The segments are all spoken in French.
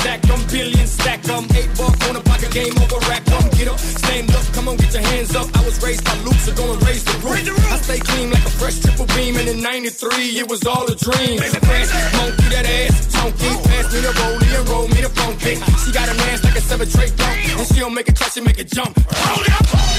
stack them, billion stack them. Eight ball corner pocket, game over, rack them. Get up, stand up, come on, get your hands up. I was raised by loops, so go and raise the roof. I stay clean like a fresh triple beam, and in 93, it was all a dream. Fast, monkey, that ass, chunky. Pass me the rollie and roll me the funky. She got a man like a seven-tray dump, and she don't make a touch, she make a jump. Roll it up!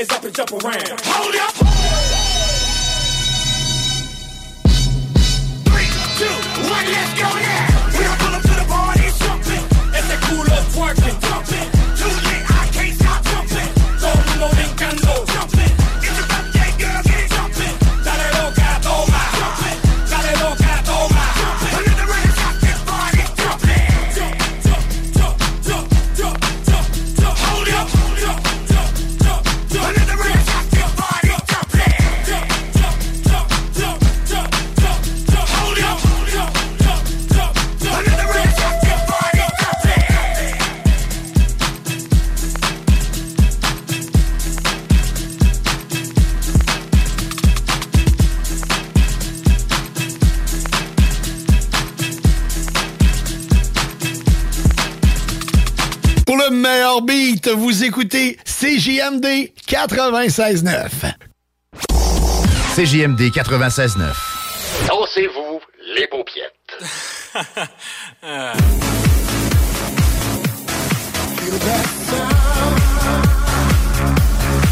hands up and jump around. Hold up. Vite, vous écoutez CJMD 96.9. CJMD 96.9. Dansez-vous les paupiètes.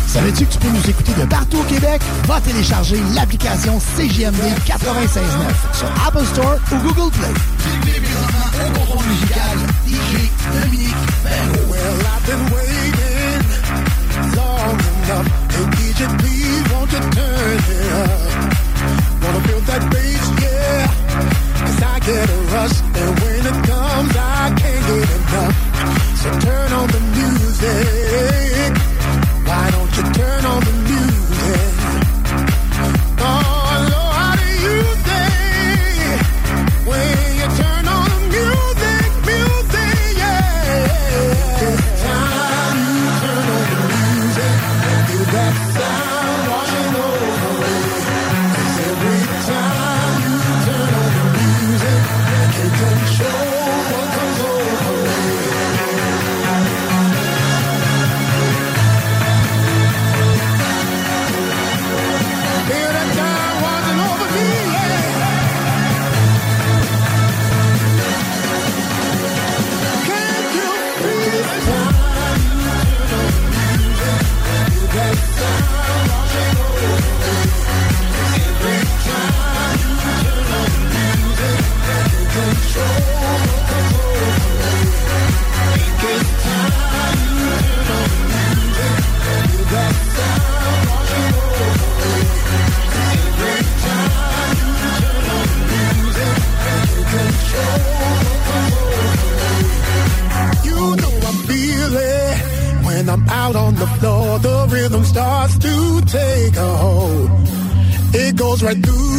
Savais-tu que tu peux nous écouter de partout au Québec? Va télécharger l'application CGMD 96.9 sur Apple Store ou Google Play. been waiting long enough. Hey, DJ, please won't you turn it up? Wanna feel that bass, yeah. Cause I get a rush, and when it comes, I can't get enough. So turn on the music. right through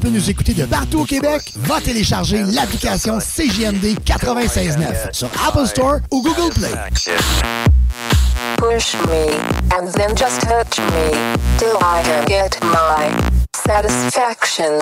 peux nous écouter de partout au Québec, va télécharger l'application CGMD 96.9 sur Apple Store ou Google Play. Push me, and then just touch me, till I get my satisfaction.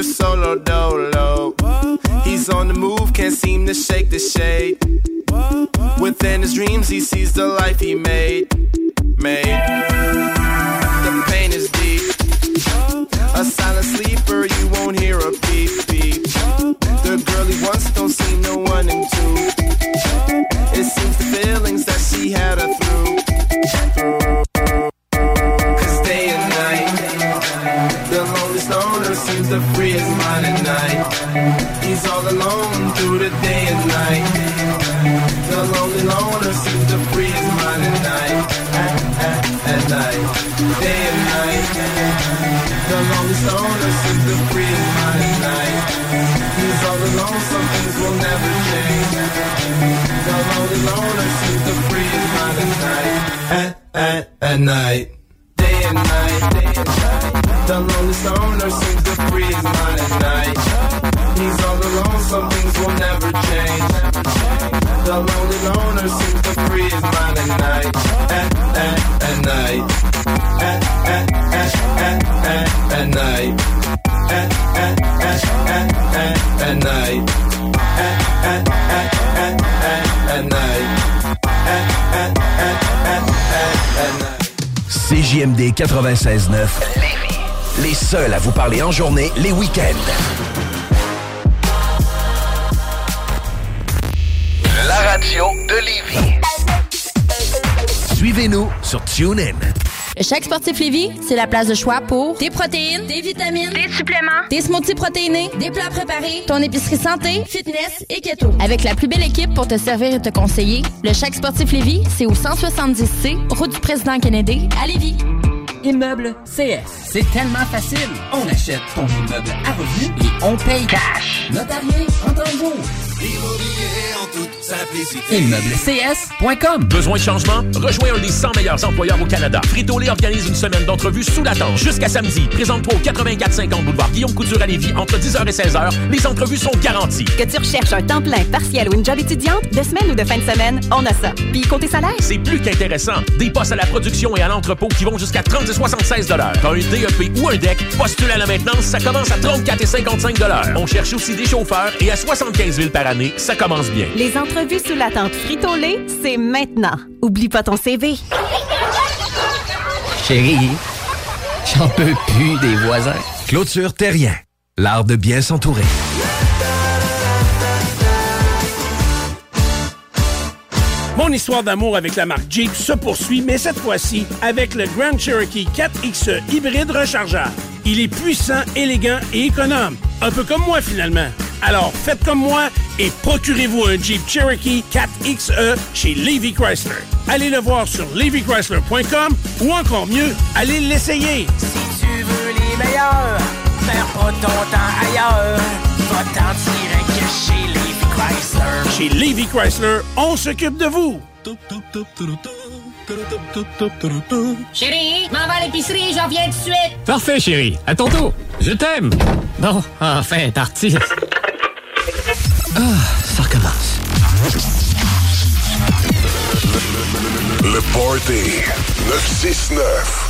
Mr. Solo Dolo. He's on the move, can't seem to shake the shade. Within his dreams, he sees the life he made. Made. The pain is deep. A silent sleeper, you won't hear a beep beep. The girl he wants don't see no one in two. At, at night. Day and night, day and night. The lonely stoner seems to free his mind at night. He's all alone, some things will never change. The lonely loner seems to free his mind at night. At, at, at night. CJMD 96.9. Les seuls à vous parler en journée, les week-ends. La radio de Lévis. Suivez-nous sur TuneIn. Le Chèque Sportif Lévis, c'est la place de choix pour des protéines, des vitamines, des suppléments, des smoothies protéinés, des plats préparés, ton épicerie santé, fitness et keto. Avec la plus belle équipe pour te servir et te conseiller, le Chèque Sportif Lévis, c'est au 170C, route du président Kennedy, à Lévis. Immeuble CS. C'est tellement facile. On achète ton immeuble à revenu et on paye cash. Notarié en temps et jour. Immobilier en toute simplicité. Besoin de changement? Rejoins un des 100 meilleurs employeurs au Canada. Frito-Lay organise une semaine d'entrevues sous la tente. Jusqu'à samedi, présente-toi au 8450 boulevard Guillaume Couture à Lévis entre 10h et 16h. Les entrevues sont garanties. Que tu recherches un temps plein, partiel ou une job étudiante, de semaine ou de fin de semaine, on a ça. Puis côté salaire, C'est plus qu'intéressant. Des postes à la production et à l'entrepôt qui vont jusqu'à 30 et 76 T'as un DEP ou un DEC, postule à la maintenance, ça commence à 34 et 55 On cherche aussi des chauffeurs et à 75 000 par année, ça commence bien. les entrevues sous la tente Frito-Lay, c'est maintenant. Oublie pas ton CV. Chérie, j'en peux plus des voisins. Clôture Terrien, l'art de bien s'entourer. Mon histoire d'amour avec la marque Jeep se poursuit, mais cette fois-ci avec le Grand Cherokee 4XE hybride rechargeable. Il est puissant, élégant et économe. Un peu comme moi finalement. Alors faites comme moi et procurez-vous un Jeep Cherokee 4XE chez Levy Chrysler. Allez le voir sur levychrysler.com ou encore mieux, allez l'essayer. Si tu veux les meilleurs, perds pas ton temps ailleurs. Va t'en tirer que chez Levi Chrysler. Chez Levy Chrysler, on s'occupe de vous. Chérie, m'en va à l'épicerie, j'en viens tout de suite. Parfait, chérie. À ton tour. Je t'aime. Bon, enfin, parti. Ah, ça recommence. Le Party 969.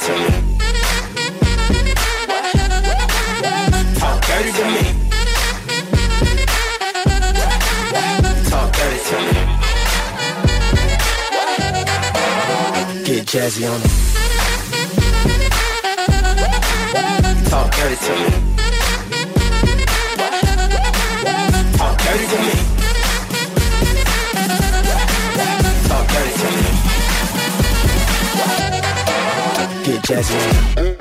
it to me. Talk dirty to me. Talk dirty to me. Get jazzy on it. Talk dirty to me. Talk dirty to me. Talk dirty to me. Jazzy.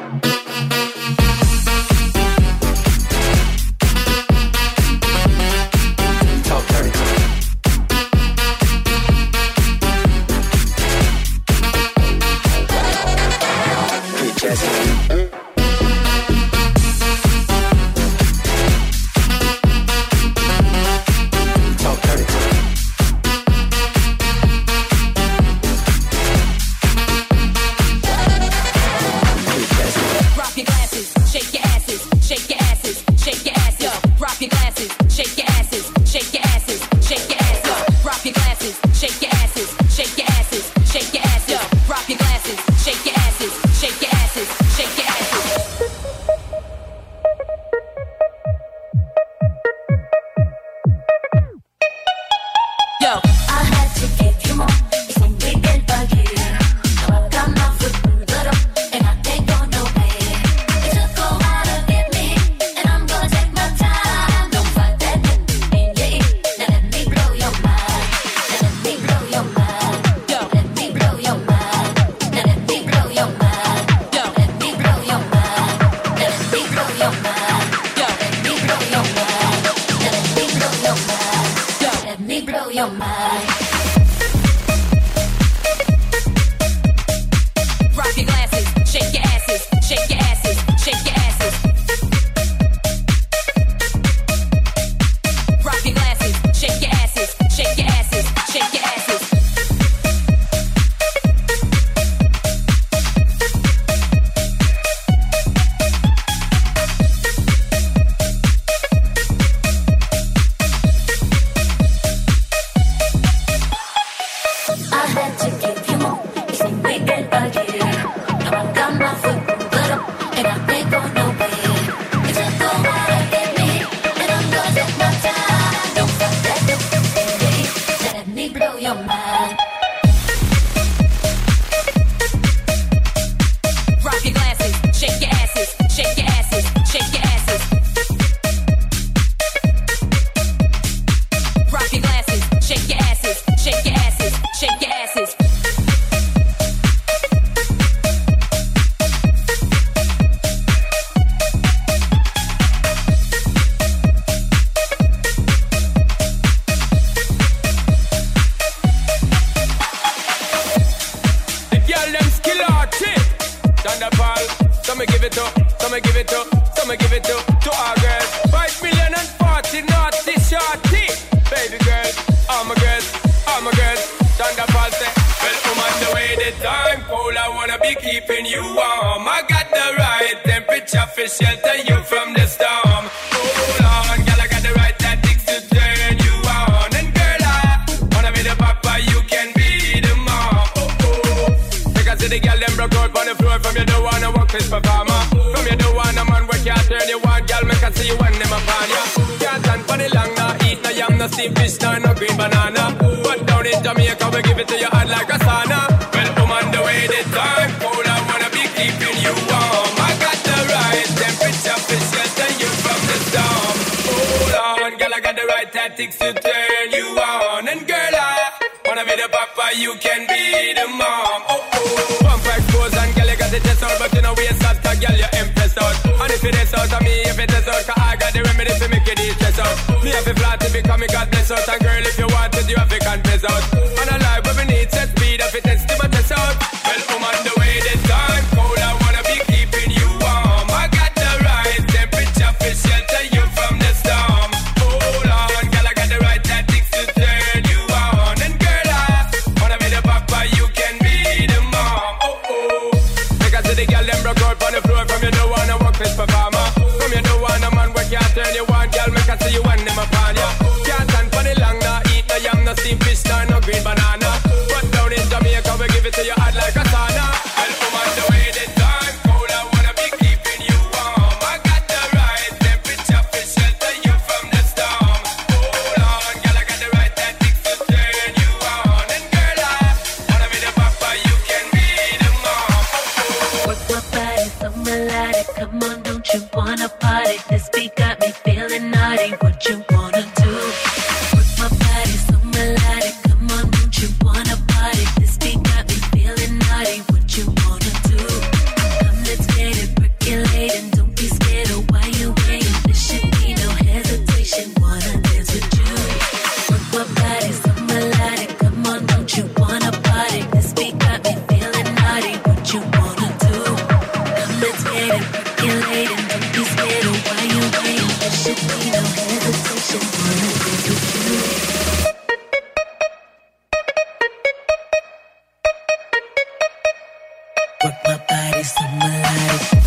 Work my body so melodic.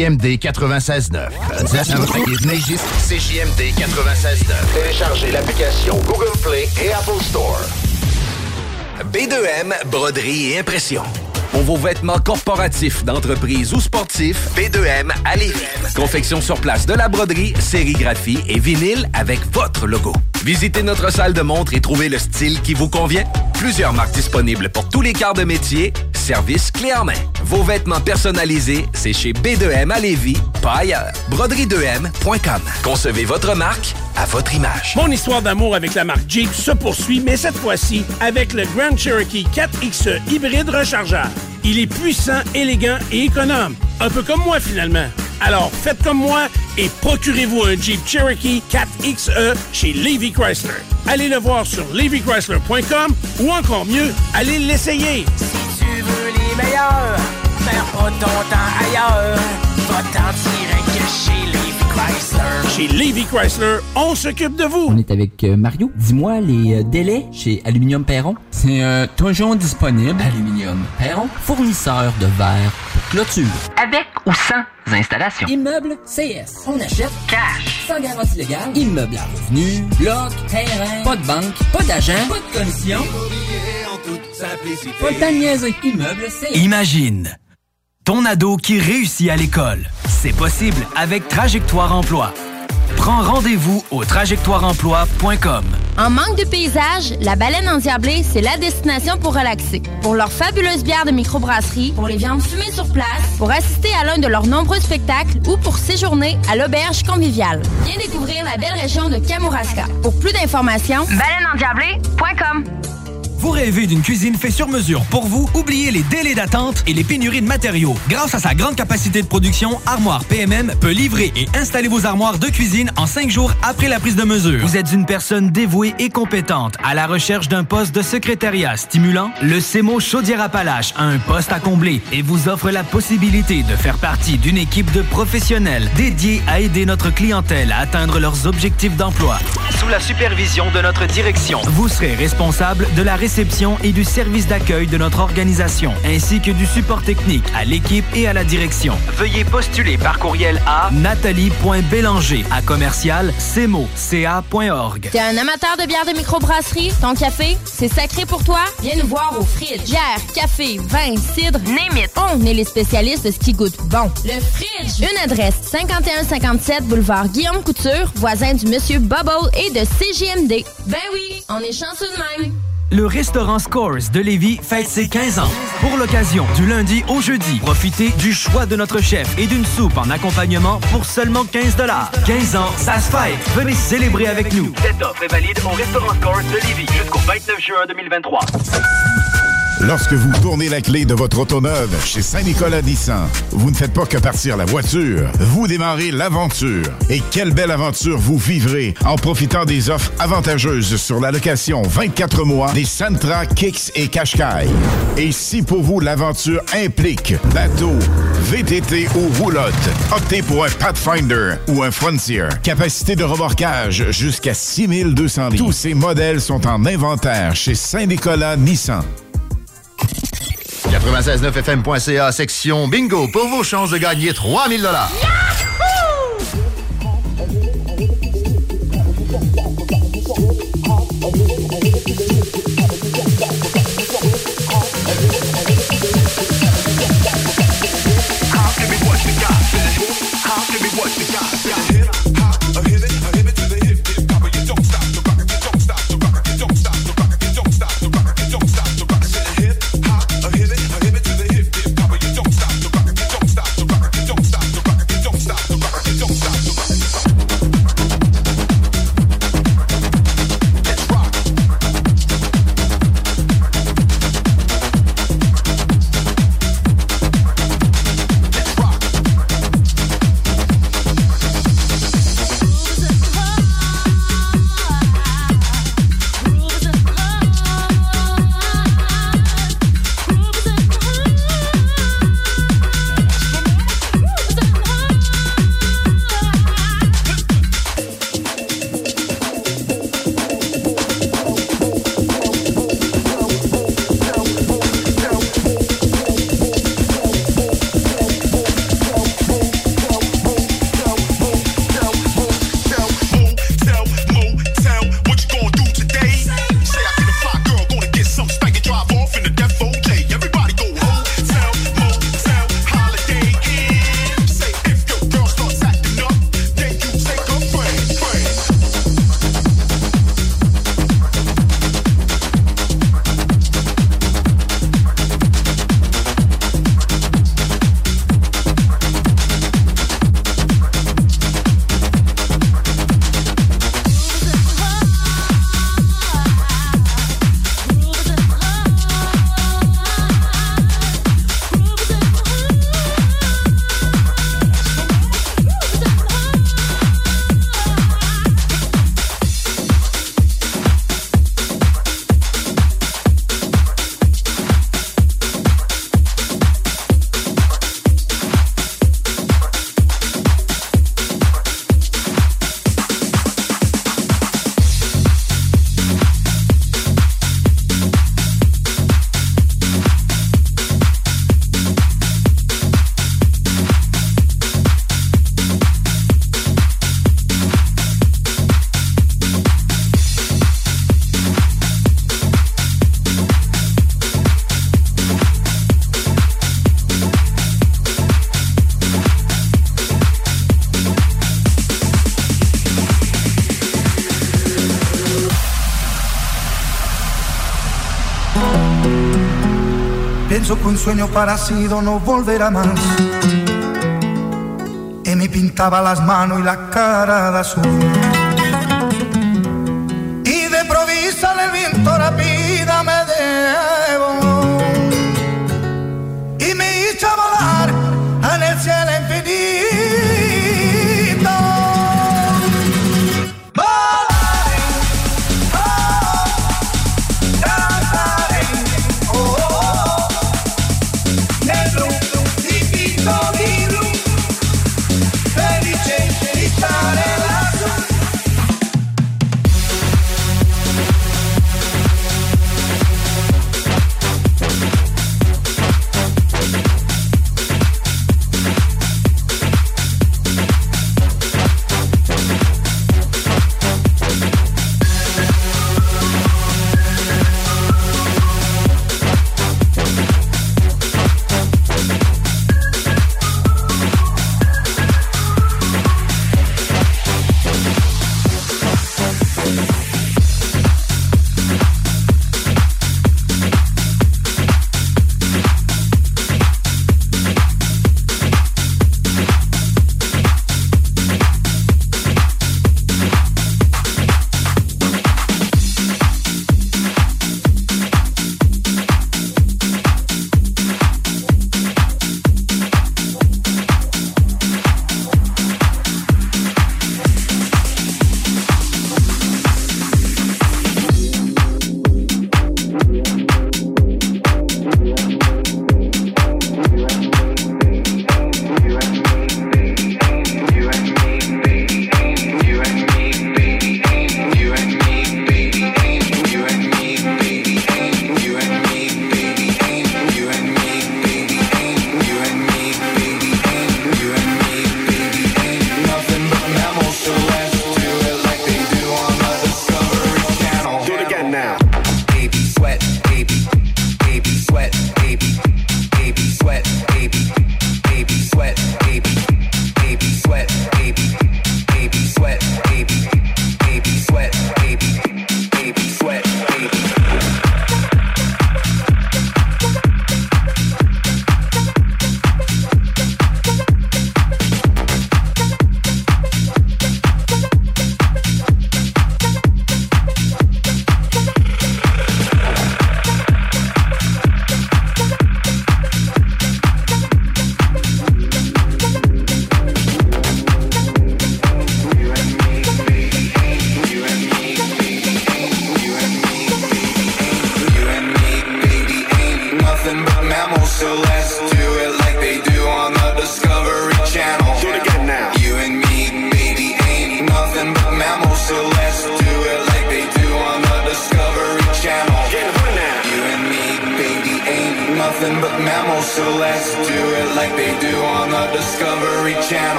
CJMD 96.9. CJMD 96.9. Téléchargez l'application Google Play et Apple Store. B2M, broderie et impression. Pour vos vêtements corporatifs, d'entreprise ou sportifs, B2M à Lévis. Confection sur place de la broderie, sérigraphie et vinyle avec votre logo. Visitez notre salle de montre et trouvez le style qui vous convient. Plusieurs marques disponibles pour tous les quarts de métier. Service clé en main. Vos vêtements personnalisés, c'est chez B2M à Lévis, pas ailleurs. Broderie2M.com. Concevez votre marque à votre image. Mon histoire d'amour avec la marque Jeep se poursuit, mais cette fois-ci avec le Grand Cherokee 4XE hybride rechargeable. Il est puissant, élégant et économe. Un peu comme moi finalement. Alors faites comme moi et procurez-vous un Jeep Cherokee 4XE chez Levy Chrysler. Allez le voir sur levychrysler.com ou encore mieux, allez l'essayer. Si tu veux les meilleurs, pas ton temps ailleurs. Va t'en tirer que chez Levi Chrysler. Chez Chrysler, on s'occupe de vous. On est avec euh, Mario. Dis-moi les euh, délais chez Aluminium Perron. C'est euh, toujours disponible. Aluminium Perron, fournisseur de verre pour clôture. Avec ou sans installation. Immeuble CS. On achète cash. Sans garantie légale. Immeuble à revenu. Bloc, terrain. Pas de banque. Pas d'agent. Pas de commission. Pas de temps de niaiser. Immeuble CS. Imagine ton ado qui réussit à l'école. C'est possible avec Trajectoire Emploi. Prends rendez-vous au trajectoireemploi.com. En manque de paysage, la baleine endiablée, c'est la destination pour relaxer. Pour leurs fabuleuses bières de microbrasserie, pour les viandes fumées sur place, pour assister à l'un de leurs nombreux spectacles ou pour séjourner à l'auberge conviviale. Viens découvrir la belle région de Kamouraska. Pour plus d'informations, baleineendiablée.com. Vous rêvez d'une cuisine faite sur mesure pour vous? Oubliez les délais d'attente et les pénuries de matériaux. Grâce à sa grande capacité de production, Armoire PMM peut livrer et installer vos armoires de cuisine en cinq jours après la prise de mesure. Vous êtes une personne dévouée et compétente à la recherche d'un poste de secrétariat stimulant? Le CEMO Chaudière-Appalaches a un poste à combler et vous offre la possibilité de faire partie d'une équipe de professionnels dédiés à aider notre clientèle à atteindre leurs objectifs d'emploi. Sous la supervision de notre direction, vous serez responsable de la réception et du service d'accueil de notre organisation, ainsi que du support technique à l'équipe et à la direction. Veuillez postuler par courriel à nathalie.bélanger à commercial cmo.ca.org. T'es un amateur de bière de microbrasserie? Ton café, c'est sacré pour toi? Viens nous voir au Fridge. Bière, café, vin, cidre, name it. On est les spécialistes de ce qui goûte bon. Le Fridge! Une adresse, 5157 boulevard Guillaume Couture, voisin du Monsieur Bubble et de CJMD. Ben oui, on est chanceux de même. Le restaurant Scores de Lévis fête ses 15 ans. Pour l'occasion, du lundi au jeudi, profitez du choix de notre chef et d'une soupe en accompagnement pour seulement 15 15 ans, ça se fête. Venez célébrer avec nous. Cette offre est valide au restaurant Scores de Lévis jusqu'au 29 juin 2023. Lorsque vous tournez la clé de votre auto neuve chez Saint-Nicolas Nissan, vous ne faites pas que partir la voiture, vous démarrez l'aventure. Et quelle belle aventure vous vivrez en profitant des offres avantageuses sur la location 24 mois des Sentra, Kicks et Qashqai. Et si pour vous l'aventure implique bateau, VTT ou roulotte, optez pour un Pathfinder ou un Frontier. Capacité de remorquage jusqu'à 6200 livres. Tous ces modèles sont en inventaire chez Saint-Nicolas Nissan. 969fm.ca, section bingo, pour vos chances de gagner 3000 dollars. sueño parecido no volverá más. Y me pintaba las manos y la cara de azul.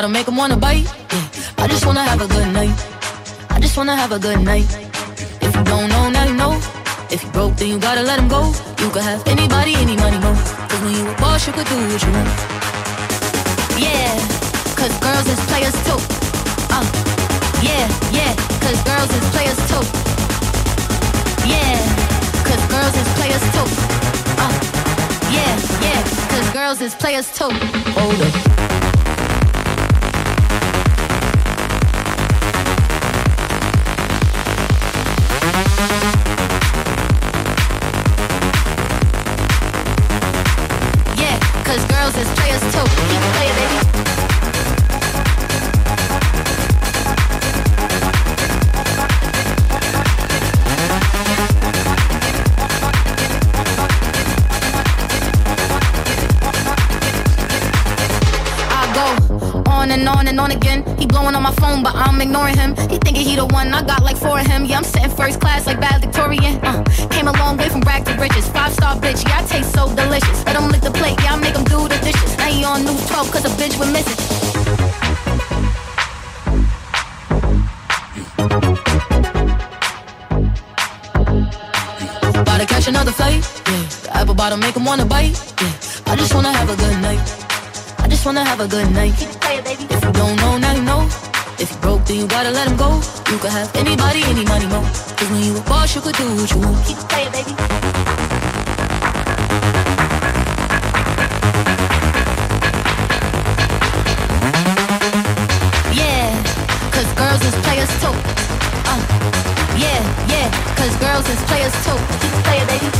Bottom make 'em wanna bite. Yeah. I just wanna have a good night. I just wanna have a good night. If you don't know, now you know. If you broke, then you gotta let him go. You could have anybody, any money, mo. Cause when you a boss, you could do what you want. Yeah, cause girls is players too. Uh, yeah, yeah, cause girls is players too. Yeah, cause girls is players too. Uh, yeah, yeah, cause girls is players too. Hold up. I'm ignoring him. He thinking he the one, I got like four of him. Yeah, I'm sitting first class like valedictorian. Uh, came a long way from rag to riches. Five star bitch, yeah, I taste so delicious. Let him lick the plate, yeah, I make him do the dishes. Now he on news 12 cause a bitch was missing. About to catch another flight, yeah. The apple bottom make him wanna bite, yeah. I just wanna have a good night. I just wanna have a good night. If you don't know, now you know. If you broke, then you gotta let him go. You could have anybody, any money, mo. Cause when you a boss, you could do what you want. Keep playing, baby. Yeah, cause girls is players too. Uh, yeah, yeah, cause girls is players too. Keep playing, baby.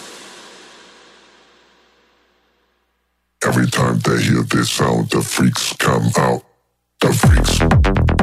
they hear this sound, the freaks come out. The freaks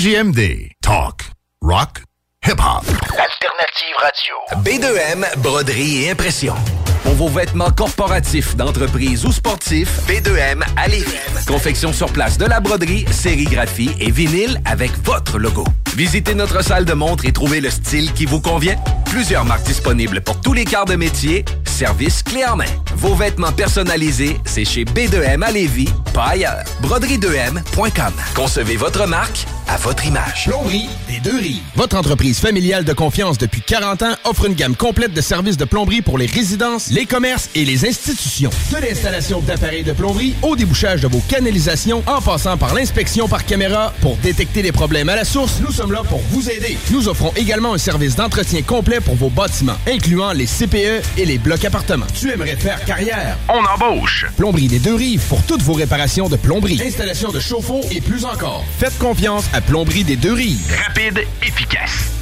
CJMD. Talk. Rock. Hip-hop. Alternative Radio. B2M, broderie et impression. Pour vos vêtements corporatifs, d'entreprise ou sportifs, B2M à Lévis. Confection sur place de la broderie, sérigraphie et vinyle avec votre logo. Visitez notre salle de montre et trouvez le style qui vous convient. Plusieurs marques disponibles pour tous les quarts de métier. Service clé en main. Vos vêtements personnalisés, c'est chez B2M à Lévis, pas ailleurs. Broderie2M.com. Concevez votre marque à votre image. Plomberie des deux rives. Votre entreprise familiale de confiance depuis 40 ans offre une gamme complète de services de plomberie pour les résidences, les commerces et les institutions. De l'installation d'appareils de plomberie au débouchage de vos canalisations en passant par l'inspection par caméra pour détecter les problèmes à la source, nous sommes là pour vous aider. Nous offrons également un service d'entretien complet pour vos bâtiments, incluant les CPE et les blocs appartements. Tu aimerais faire carrière? On embauche! Plomberie des deux rives pour toutes vos réparations de plomberie, installation de chauffe-eau et plus encore. Faites confiance à Plomberie des deux rives. Rapide, efficace.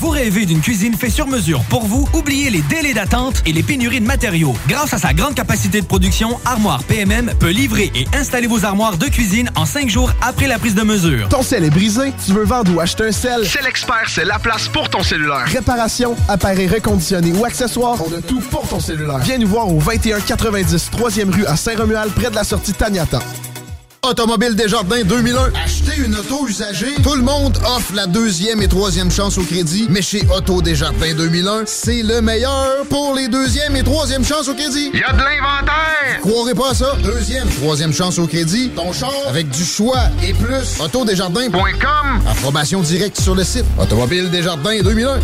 Vous rêvez d'une cuisine faite sur mesure pour vous? Oubliez les délais d'attente et les pénuries de matériaux. Grâce à sa grande capacité de production, Armoire PMM peut livrer et installer vos armoires de cuisine en cinq jours après la prise de mesure. Ton sel est brisé, tu veux vendre ou acheter un sel? C'est l'expert, c'est la place pour ton cellulaire. Réparation, appareil reconditionné ou accessoires, on a tout pour ton cellulaire. Viens nous voir au 2190 3e rue à Saint-Romuald, près de la sortie Taniata. Automobile Desjardins 2001. Acheter une auto usagée. Tout le monde offre la deuxième et troisième chance au crédit, mais chez Auto Desjardins 2001, c'est le meilleur pour les deuxième et troisième chances au crédit. Il y a de l'inventaire! Croirez pas à ça. Deuxième, troisième chance au crédit. Ton char avec du choix et plus. Autodesjardins.com. Approbation directe sur le site. Automobile Desjardins 2001.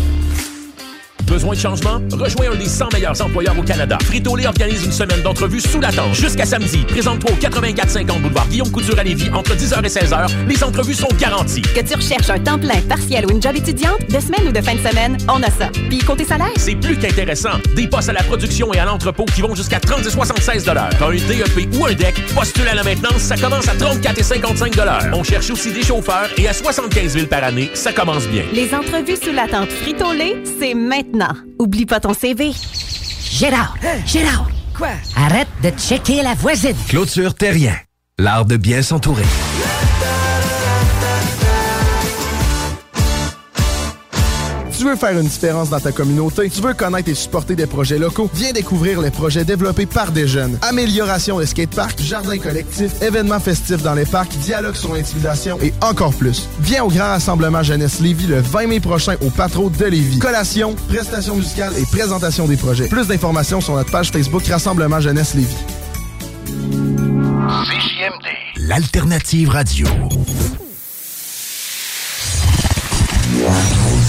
Besoin de changement? Rejoins un des 100 meilleurs employeurs au Canada. Frito-Lay organise une semaine d'entrevues sous la tente. Jusqu'à samedi, présente-toi au 8450 boulevard Guillaume Couture à Lévis entre 10h et 16h. Les entrevues sont garanties. Que tu recherches un temps plein, partiel ou une job étudiante, de semaine ou de fin de semaine, on a ça. Puis côté salaire? C'est plus qu'intéressant. Des postes à la production et à l'entrepôt qui vont jusqu'à 30 et 76 T'as un DEP ou un DEC, postule à la maintenance, ça commence à 34 et 55 On cherche aussi des chauffeurs et à 75 000 par année, ça commence bien. Les entrevues sous la tente Frito-Lay, c'est maintenant. Oublie pas ton CV. Gérard! Gérard! Quoi? Arrête de checker la voisine. Clôture Terrien. L'art de bien s'entourer. Tu veux faire une différence dans ta communauté? Tu veux connaître et supporter des projets locaux? Viens découvrir les projets développés par des jeunes. Amélioration des skateparks, jardins collectifs, événements festifs dans les parcs, dialogue sur l'intimidation et encore plus. Viens au Grand Rassemblement Jeunesse Lévis le 20 mai prochain au Patro de Lévis. Collation, prestations musicales et présentation des projets. Plus d'informations sur notre page Facebook Rassemblement Jeunesse Lévis. CJMD. L'alternative radio.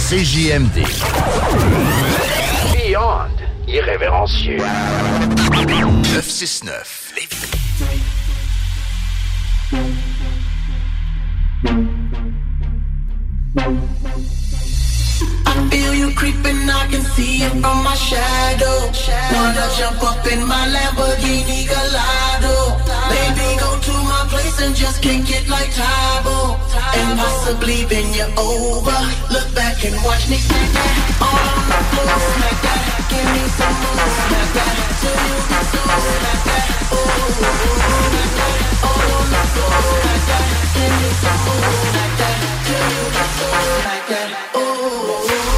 CJMD. Beyond irrévérencieux. 969. Lévis. I feel you creeping, I can see it from my shadow. Wanna jump up in my Lamborghini Gallardo. Baby, go to my place and just kick it like Tybo. And possibly bend you over. Look back and watch me. All on the floor, smack that. Give me some more, smack that. You get so. Oh, oh, oh smack that. All on the floor, smack that. Give me some like that. Oh.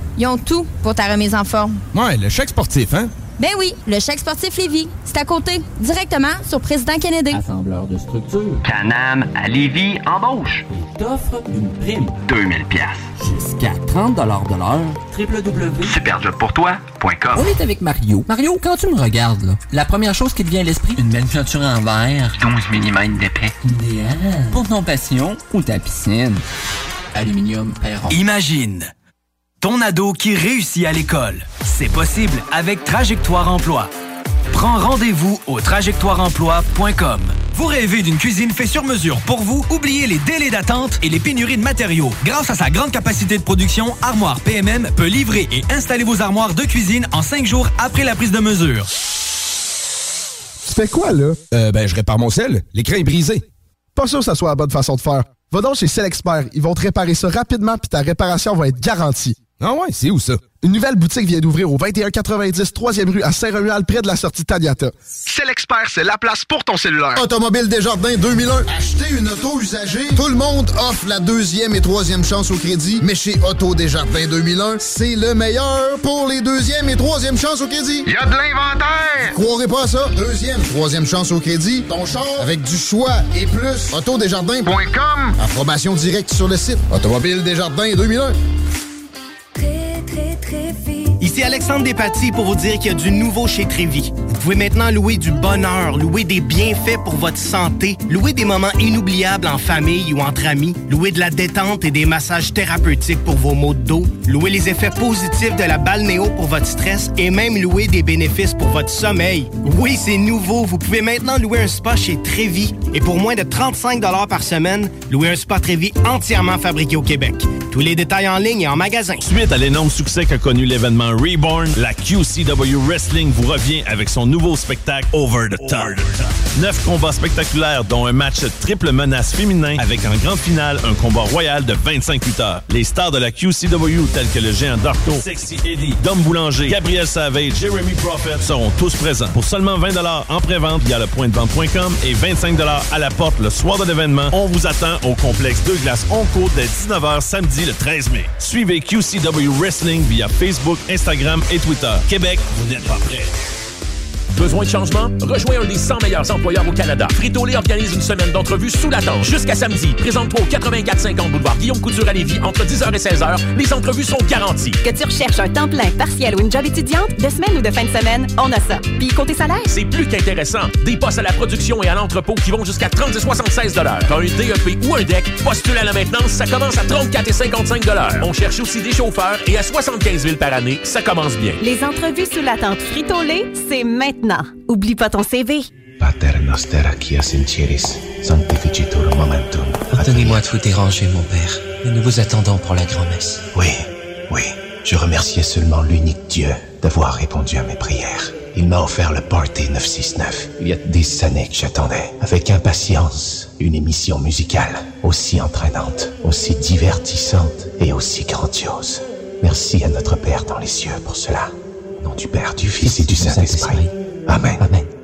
Ils ont tout pour ta remise en forme. Ouais, le chèque sportif, hein? Ben oui, le chèque sportif Lévis. C'est à côté, directement sur Président Kennedy. Assembleur de structure. Canam à Lévis embauche. Il t'offre une prime. 2000 pièces. Jusqu'à 30 de l'heure. www.superjobpourtoi.com On est avec Mario. Mario, quand tu me regardes, là, la première chose qui te vient à l'esprit, une belle peinture en verre. 12 mm d'épais. Idéal. Pour ton passion ou ta piscine. Aluminium perron. Imagine ton ado qui réussit à l'école. C'est possible avec Trajectoire Emploi. Prends rendez-vous au trajectoireemploi.com. Vous rêvez d'une cuisine faite sur mesure pour vous? Oubliez les délais d'attente et les pénuries de matériaux. Grâce à sa grande capacité de production, Armoire PMM peut livrer et installer vos armoires de cuisine en cinq jours après la prise de mesure. Tu fais quoi, là? Euh, ben, je répare mon sel. L'écran est brisé. Pas sûr que ça soit la bonne façon de faire. Va donc chez Selexpert. Ils vont te réparer ça rapidement puis ta réparation va être garantie. Ah ouais, c'est où ça? Une nouvelle boutique vient d'ouvrir au 2190 3e rue à Saint-Romuald, près de la sortie Taniata. C'est l'expert, c'est la place pour ton cellulaire. Automobile Desjardins 2001. Acheter une auto usagée. Tout le monde offre la deuxième et troisième chance au crédit. Mais chez Auto Desjardins 2001, c'est le meilleur pour les deuxième et troisième chances au crédit. Il y a de l'inventaire. Croirez pas à ça. Deuxième, troisième chance au crédit. Ton char avec du choix et plus. Autodesjardins.com. Approbation directe sur le site. Automobile Desjardins 2001. Ici Alexandre Despatie pour vous dire qu'il y a du nouveau chez Trévi. Vous pouvez maintenant louer du bonheur, louer des bienfaits pour votre santé, louer des moments inoubliables en famille ou entre amis, louer de la détente et des massages thérapeutiques pour vos maux de dos, louer les effets positifs de la balnéo pour votre stress et même louer des bénéfices pour votre sommeil. Oui, c'est nouveau. Vous pouvez maintenant louer un spa chez Trévi et pour moins de 35 par semaine, louer un spa Trévi entièrement fabriqué au Québec. Tous les détails en ligne et en magasin. Suite à l'énorme succès qu'a connu l'événement Reborn, la QCW Wrestling vous revient avec son nouveau spectacle Over the Top. Neuf combats spectaculaires, dont un match triple menace féminin avec en grande finale un combat royal de 25 lutteurs. Les stars de la QCW tels que le géant Darko, Sexy Eddie, Dom Boulanger, Gabriel Savage, Jeremy Prophet seront tous présents. Pour seulement 20 en pré-vente via le point de vente.com et 25 à la porte le soir de l'événement, on vous attend au complexe Deux Glaces Oncourt dès 19h samedi le 13 mai. Suivez QCW Wrestling via Facebook, Instagram et Twitter. Québec, vous n'êtes pas prêts. Besoin de changement? Rejoins un des 100 meilleurs employeurs au Canada. Frito-Lay organise une semaine d'entrevues sous la tente. Jusqu'à samedi, présente-toi au 8450 boulevard Guillaume Couture à Lévis entre 10h et 16h. Les entrevues sont garanties. Que tu recherches un temps plein, partiel ou une job étudiante, de semaine ou de fin de semaine, on a ça. Puis côté salaire? C'est plus qu'intéressant. Des postes à la production et à l'entrepôt qui vont jusqu'à 30 et 76 T'as un DEP ou un DEC, postule à la maintenance, ça commence à 34 et 55 On cherche aussi des chauffeurs et à 75 000 par année, ça commence bien. Les entrevues sous la tente Frito-Lay, c'est maintenant. Oublie pas ton CV. Pater noster qui sincieris, sanctificitur momentum. Pardonnez-moi de vous déranger, mon père, mais nous vous attendons pour la grand-messe. Oui, oui, je remerciais seulement l'unique Dieu d'avoir répondu à mes prières. Il m'a offert le Party 969. Il y a des années que j'attendais, avec impatience, une émission musicale aussi entraînante, aussi divertissante et aussi grandiose. Merci à notre Père dans les cieux pour cela. Au nom du Père, du Fils et du Saint-Esprit. Amin. Amin.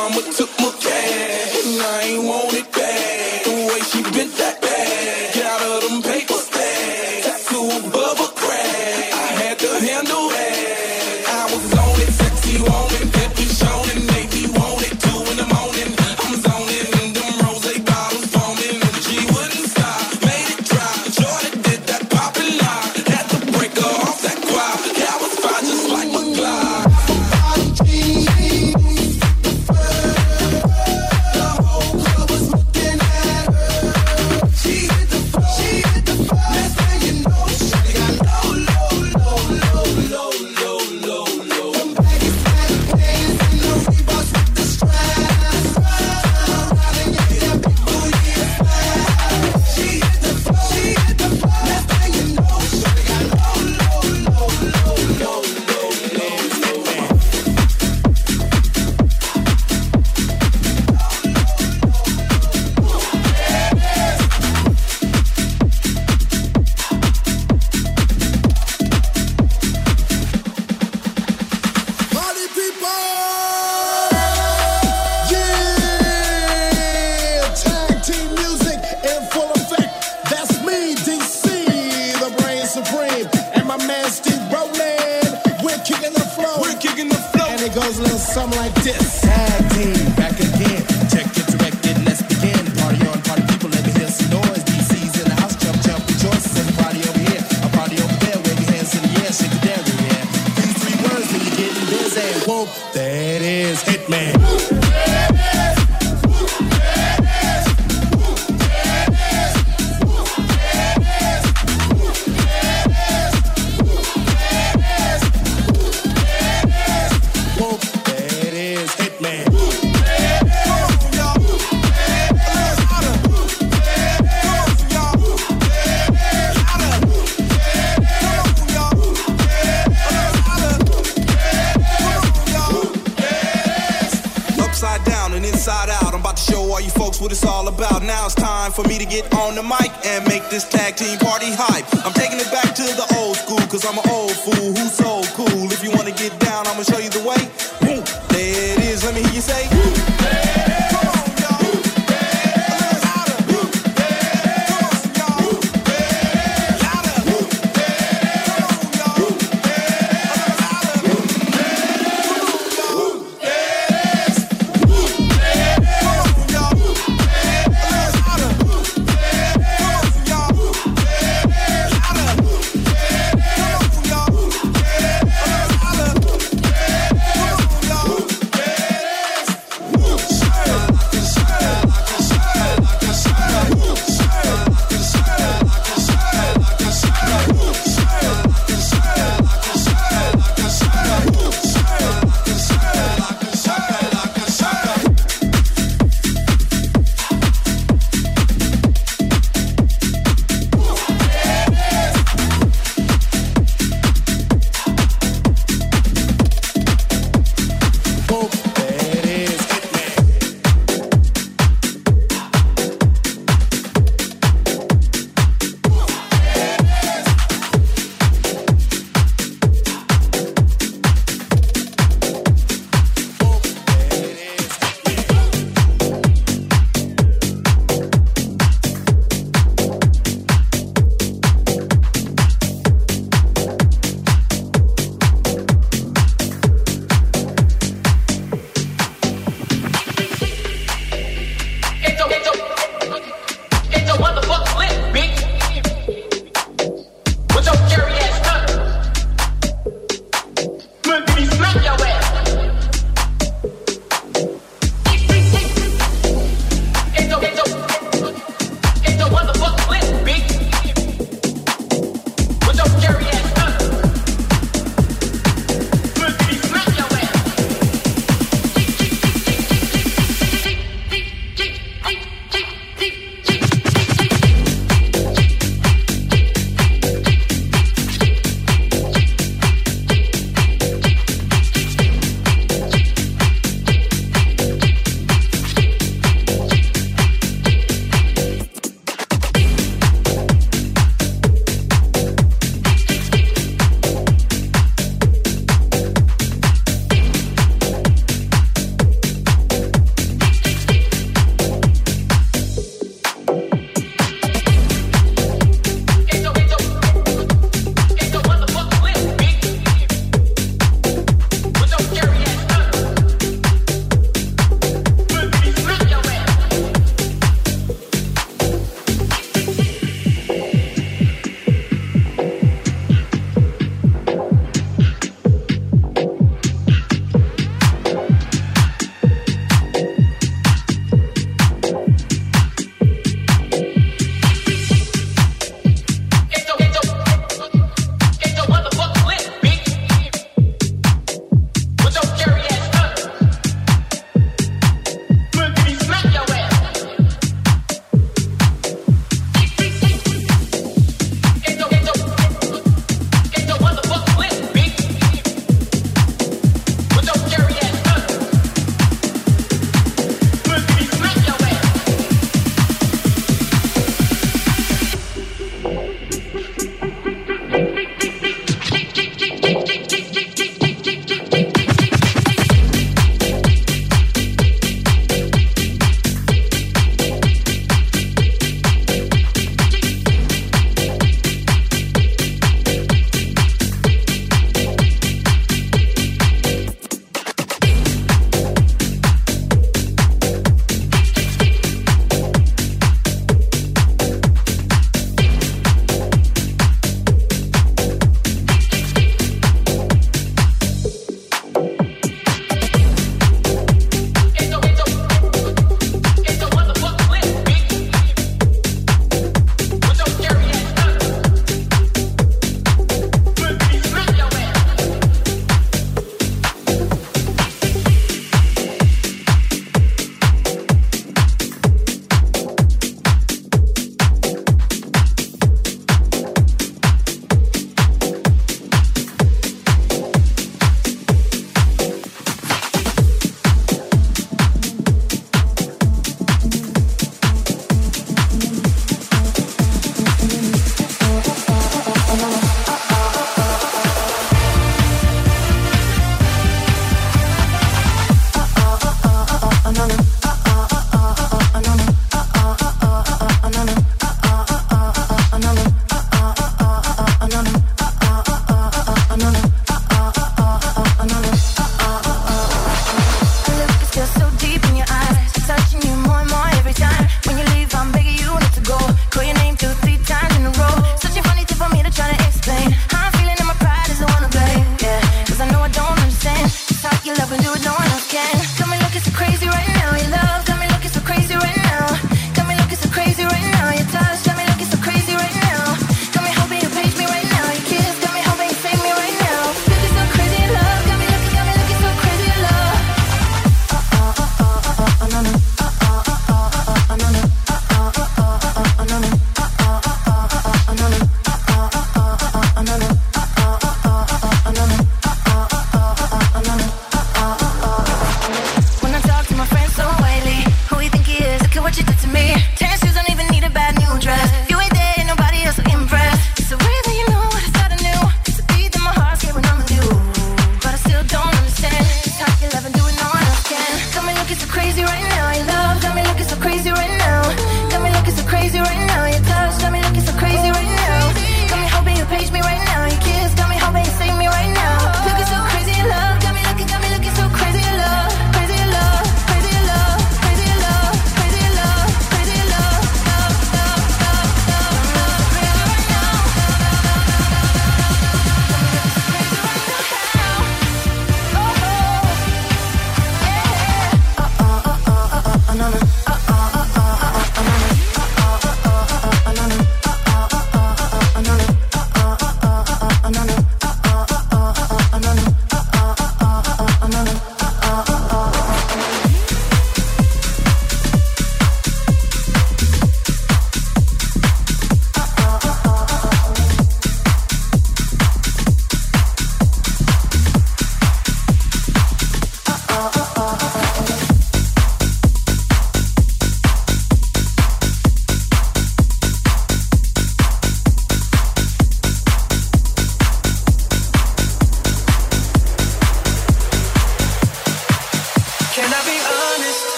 Mama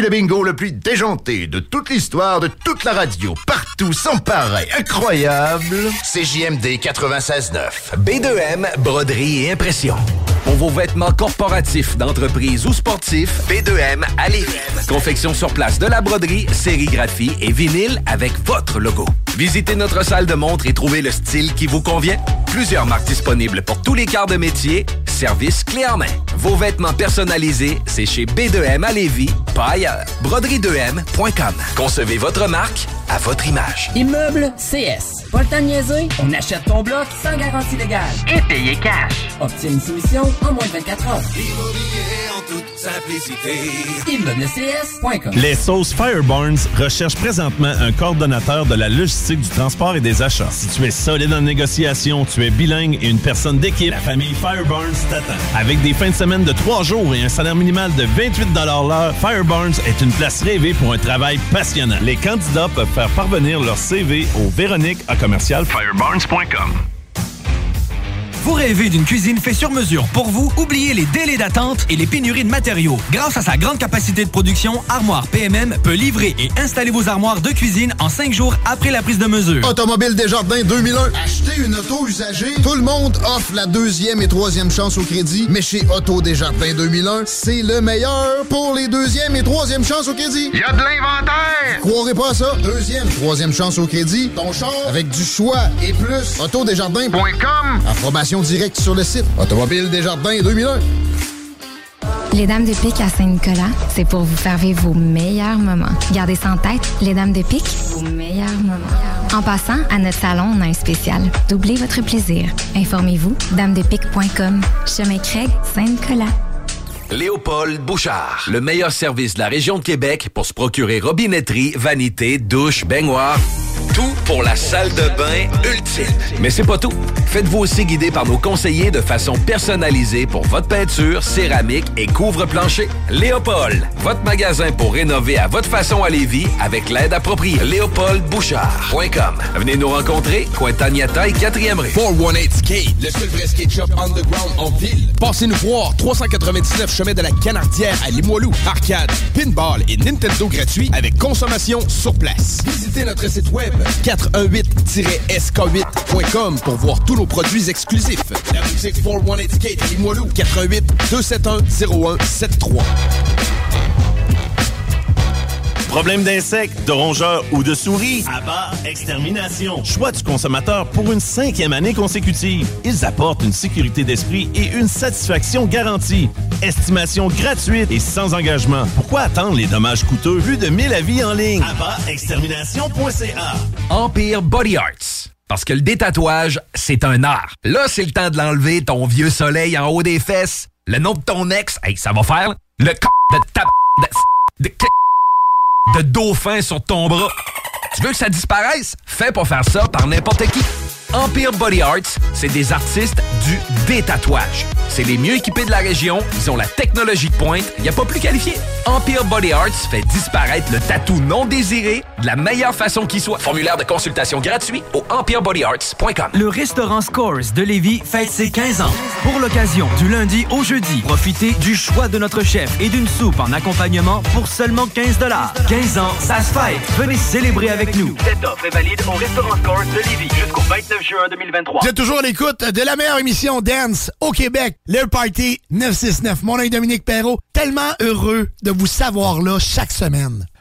Le bingo le plus déjanté de toute l'histoire de toute la radio. Partout, sans pareil, incroyable. CJMD 96.9. B2M, broderie et impression. Pour vos vêtements corporatifs, d'entreprise ou sportifs, B2M à Lévis. Confection sur place de la broderie, sérigraphie et vinyle avec votre logo. Visitez notre salle de montre et trouvez le style qui vous convient. Plusieurs marques disponibles pour tous les quarts de métier. Service clé en main. Vos vêtements personnalisés, c'est chez B2M à Lévis, pas ailleurs. Broderie2M.com. Concevez votre marque à votre image. Immeuble CS. Pas le temps de niaiser, on achète ton bloc sans garantie légale. Et payer cash. Obtiens une soumission en moins de 24 heures. Immobilier en toute simplicité. ImmeublesCS.com Les sauces Firebarns recherchent présentement un coordonnateur de la logistique du transport et des achats. Si tu es solide en négociation, tu es bilingue et une personne d'équipe, la famille Firebarns t'attend. Avec des fins de semaine de 3 jours et un salaire minimal de 28 l'heure, Firebarns est une place rêvée pour un travail passionnant. Les candidats peuvent faire parvenir leur CV au Véronique à commercial firebarns.com. Vous rêvez d'une cuisine faite sur mesure pour vous? Oubliez les délais d'attente et les pénuries de matériaux. Grâce à sa grande capacité de production, Armoire PMM peut livrer et installer vos armoires de cuisine en cinq jours après la prise de mesure. Automobile Desjardins 2001. Acheter une auto usagée, tout le monde offre la deuxième et troisième chance au crédit. Mais chez Auto Desjardins 2001, c'est le meilleur pour les deuxième et troisième chances au crédit. Y a de l'inventaire! Croirez pas à ça? Deuxième, troisième chance au crédit. Ton char avec du choix et plus. Autodesjardins.com. Directe sur le site. Automobile Desjardins 2001. Les Dames de Pique à Saint-Nicolas, c'est pour vous faire vivre vos meilleurs moments. Gardez ça en tête, les Dames de Pique, vos meilleurs moments. En passant, à notre salon, on a un spécial. Doublez votre plaisir. Informez-vous, damedepique.com. Chemin Craig, Saint-Nicolas. Léopold Bouchard. Le meilleur service de la région de Québec pour se procurer robinetterie, vanité, douche, baignoire. Tout pour la salle de bain ultime. Mais c'est pas tout. Faites-vous aussi guider par nos conseillers de façon personnalisée pour votre peinture, céramique et couvre-plancher. Léopold, votre magasin pour rénover à votre façon à Lévis avec l'aide appropriée. LéopoldBouchard.com. Venez nous rencontrer, Cointagnata et 4e rue. 418 Skate, le seul vrai skate shop underground en ville. Passez nous voir, 399 chemin de la Canardière à Limoilou. Arcade, pinball et Nintendo gratuit avec consommation sur place. Visitez notre site web 418-sk8.com pour voir tous nos produits exclusifs. La boutique 418 Skate à Limoilou, 418 271 0173. Problème d'insectes, de rongeurs ou de souris? Abba Extermination. Choix du consommateur pour une cinquième année consécutive. Ils apportent une sécurité d'esprit et une satisfaction garantie. Estimation gratuite et sans engagement. Pourquoi attendre les dommages coûteux? Plus de 1000 avis en ligne? AbbaExtermination.ca Empire Body Arts. Parce que le détatouage, c'est un art. Là, c'est le temps de l'enlever, ton vieux soleil en haut des fesses. Le nom de ton ex, hey, ça va faire le c de ta de, de, de dauphin sur ton bras. Tu veux que ça disparaisse? Fais pas faire ça par n'importe qui. Empire Body Arts, c'est des artistes du détatouage. C'est les mieux équipés de la région, ils ont la technologie de pointe, il n'y a pas plus qualifié. Empire Body Arts fait disparaître le tatou non désiré de la meilleure façon qui soit. Formulaire de consultation gratuit au empirebodyarts.com. Le restaurant Scores de Lévis fête ses 15 ans. Pour l'occasion, du lundi au jeudi, profitez du choix de notre chef et d'une soupe en accompagnement pour seulement 15 15 ans, ça se fête. Venez célébrer avec nous. Cette offre est valide au restaurant Scores de Lévis jusqu'au 29 juin 2023. Vous êtes toujours l'écoute de la meilleure émission Dance au Québec, le Party 969. Mon nom est Dominique Perrault. Tellement heureux de vous savoir là chaque semaine.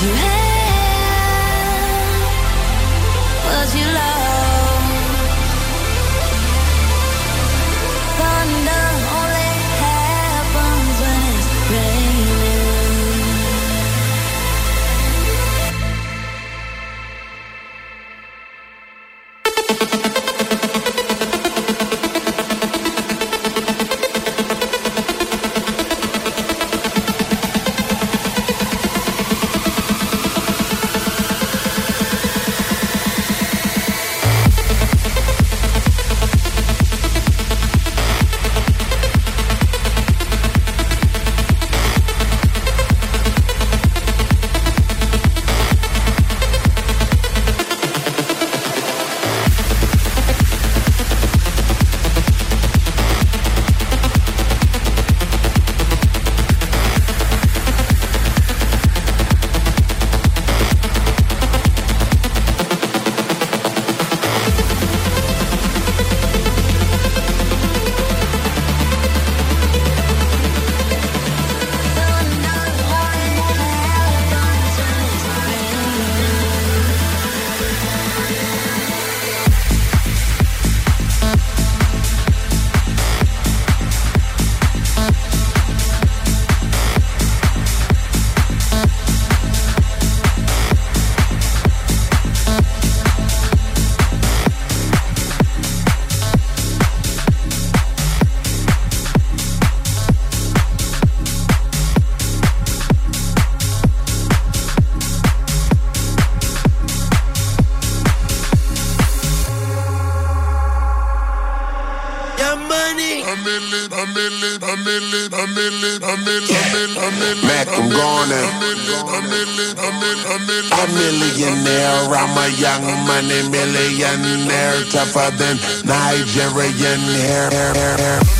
you A millionaire, I'm a young money millionaire, tougher than Nigerian hair. hair, hair,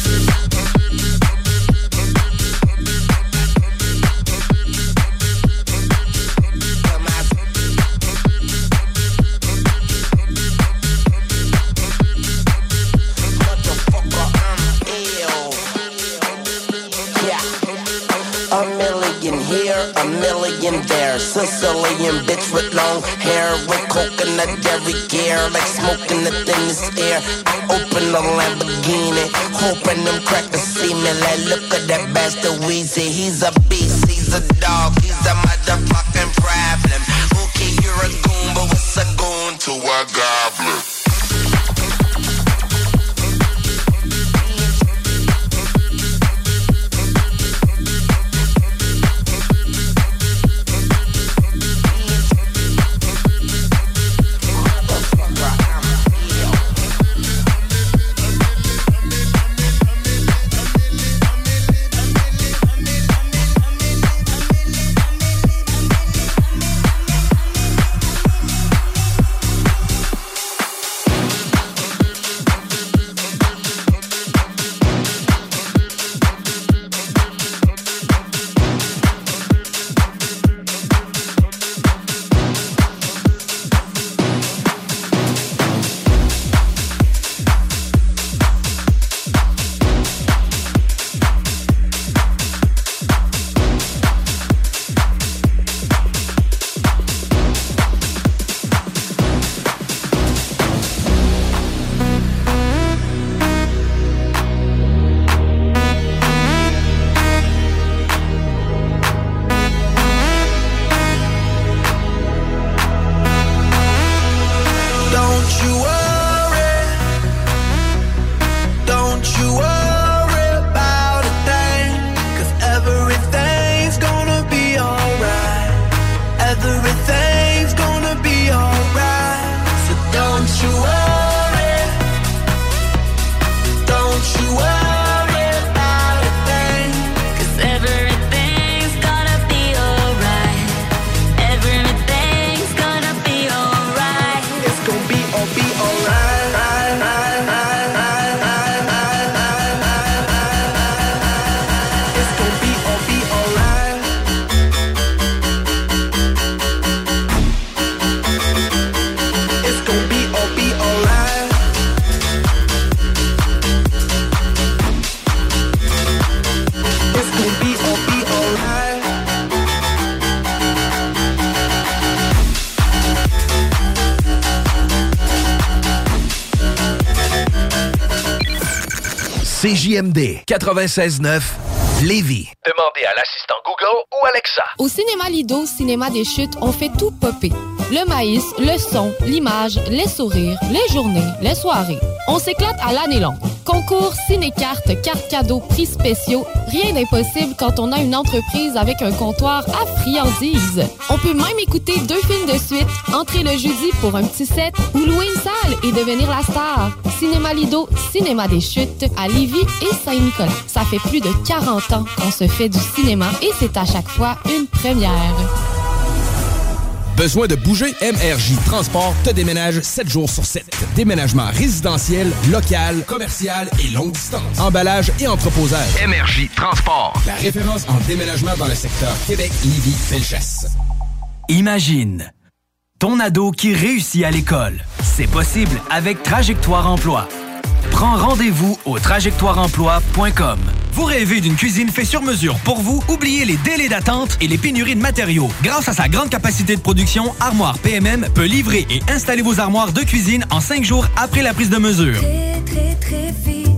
CJMD 96.9 Lévis. Demandez à l'assistant Google ou Alexa. Au cinéma Lido, cinéma des chutes, on fait tout popper. Le maïs, le son, l'image, les sourires, les journées, les soirées. On s'éclate à l'année longue. Concours, ciné-cartes, cartes cadeaux, prix spéciaux, rien d'impossible quand on a une entreprise avec un comptoir à friandises. On peut même écouter deux films de suite, entrer le jeudi pour un petit set ou louer une salle et devenir la star. Cinéma Lido, cinéma des chutes à Lévis et Saint-Nicolas. Ça fait plus de 40 ans qu'on se fait du cinéma et c'est à chaque fois une première. Besoin de bouger? MRJ Transport te déménage 7 jours sur 7. Déménagement résidentiel, local, commercial et longue distance. Emballage et entreposage. MRJ Transport. La référence en déménagement dans le secteur Québec, Lévis, Felchasse. Imagine ton ado qui réussit à l'école. C'est possible avec Trajectoire Emploi. Prends rendez-vous au trajectoireemploi.com. Vous rêvez d'une cuisine faite sur mesure pour vous? Oubliez les délais d'attente et les pénuries de matériaux. Grâce à sa grande capacité de production, Armoire PMM peut livrer et installer vos armoires de cuisine en cinq jours après la prise de mesure.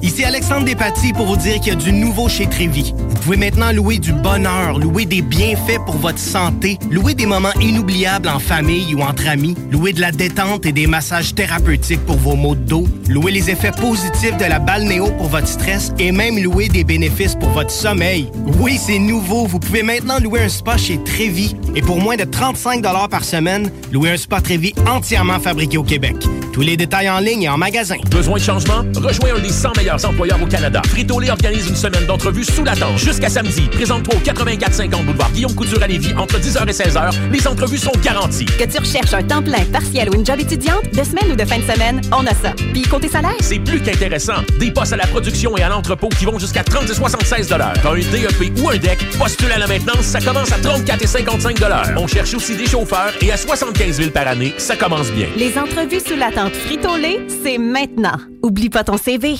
Ici Alexandre Despatie pour vous dire qu'il y a du nouveau chez Trévi. Vous pouvez maintenant louer du bonheur, louer des bienfaits pour votre santé, louer des moments inoubliables en famille ou entre amis, louer de la détente et des massages thérapeutiques pour vos maux de dos, louer les effets positifs de la balnéo pour votre stress et même louer des bénéfices pour votre sommeil. Oui, c'est nouveau. Vous pouvez maintenant louer un spa chez Trévi et pour moins de 35 par semaine, louer un spa Trévi entièrement fabriqué au Québec. Tous les détails en ligne et en magasin. Besoin de changement? Rejoins un des 100 meilleurs employeurs au Canada. Frito-Lay organise une semaine d'entrevues sous la tente. Jusqu'à samedi, présente-toi au 8450 boulevard Guillaume Couture à Lévis entre 10h et 16h. Les entrevues sont garanties. Que tu recherches un temps plein, partiel ou une job étudiante, de semaine ou de fin de semaine, on a ça. Puis côté salaire? C'est plus qu'intéressant. Des postes à la production et à l'entrepôt qui vont jusqu'à 30 et 76 T'as un DEP ou un DEC, postule à la maintenance, ça commence à 34 et 55 On cherche aussi des chauffeurs et à 75 000 par année, ça commence bien. Les entrevues sous la tente Frito-Lay, c'est maintenant. Oublie pas ton CV.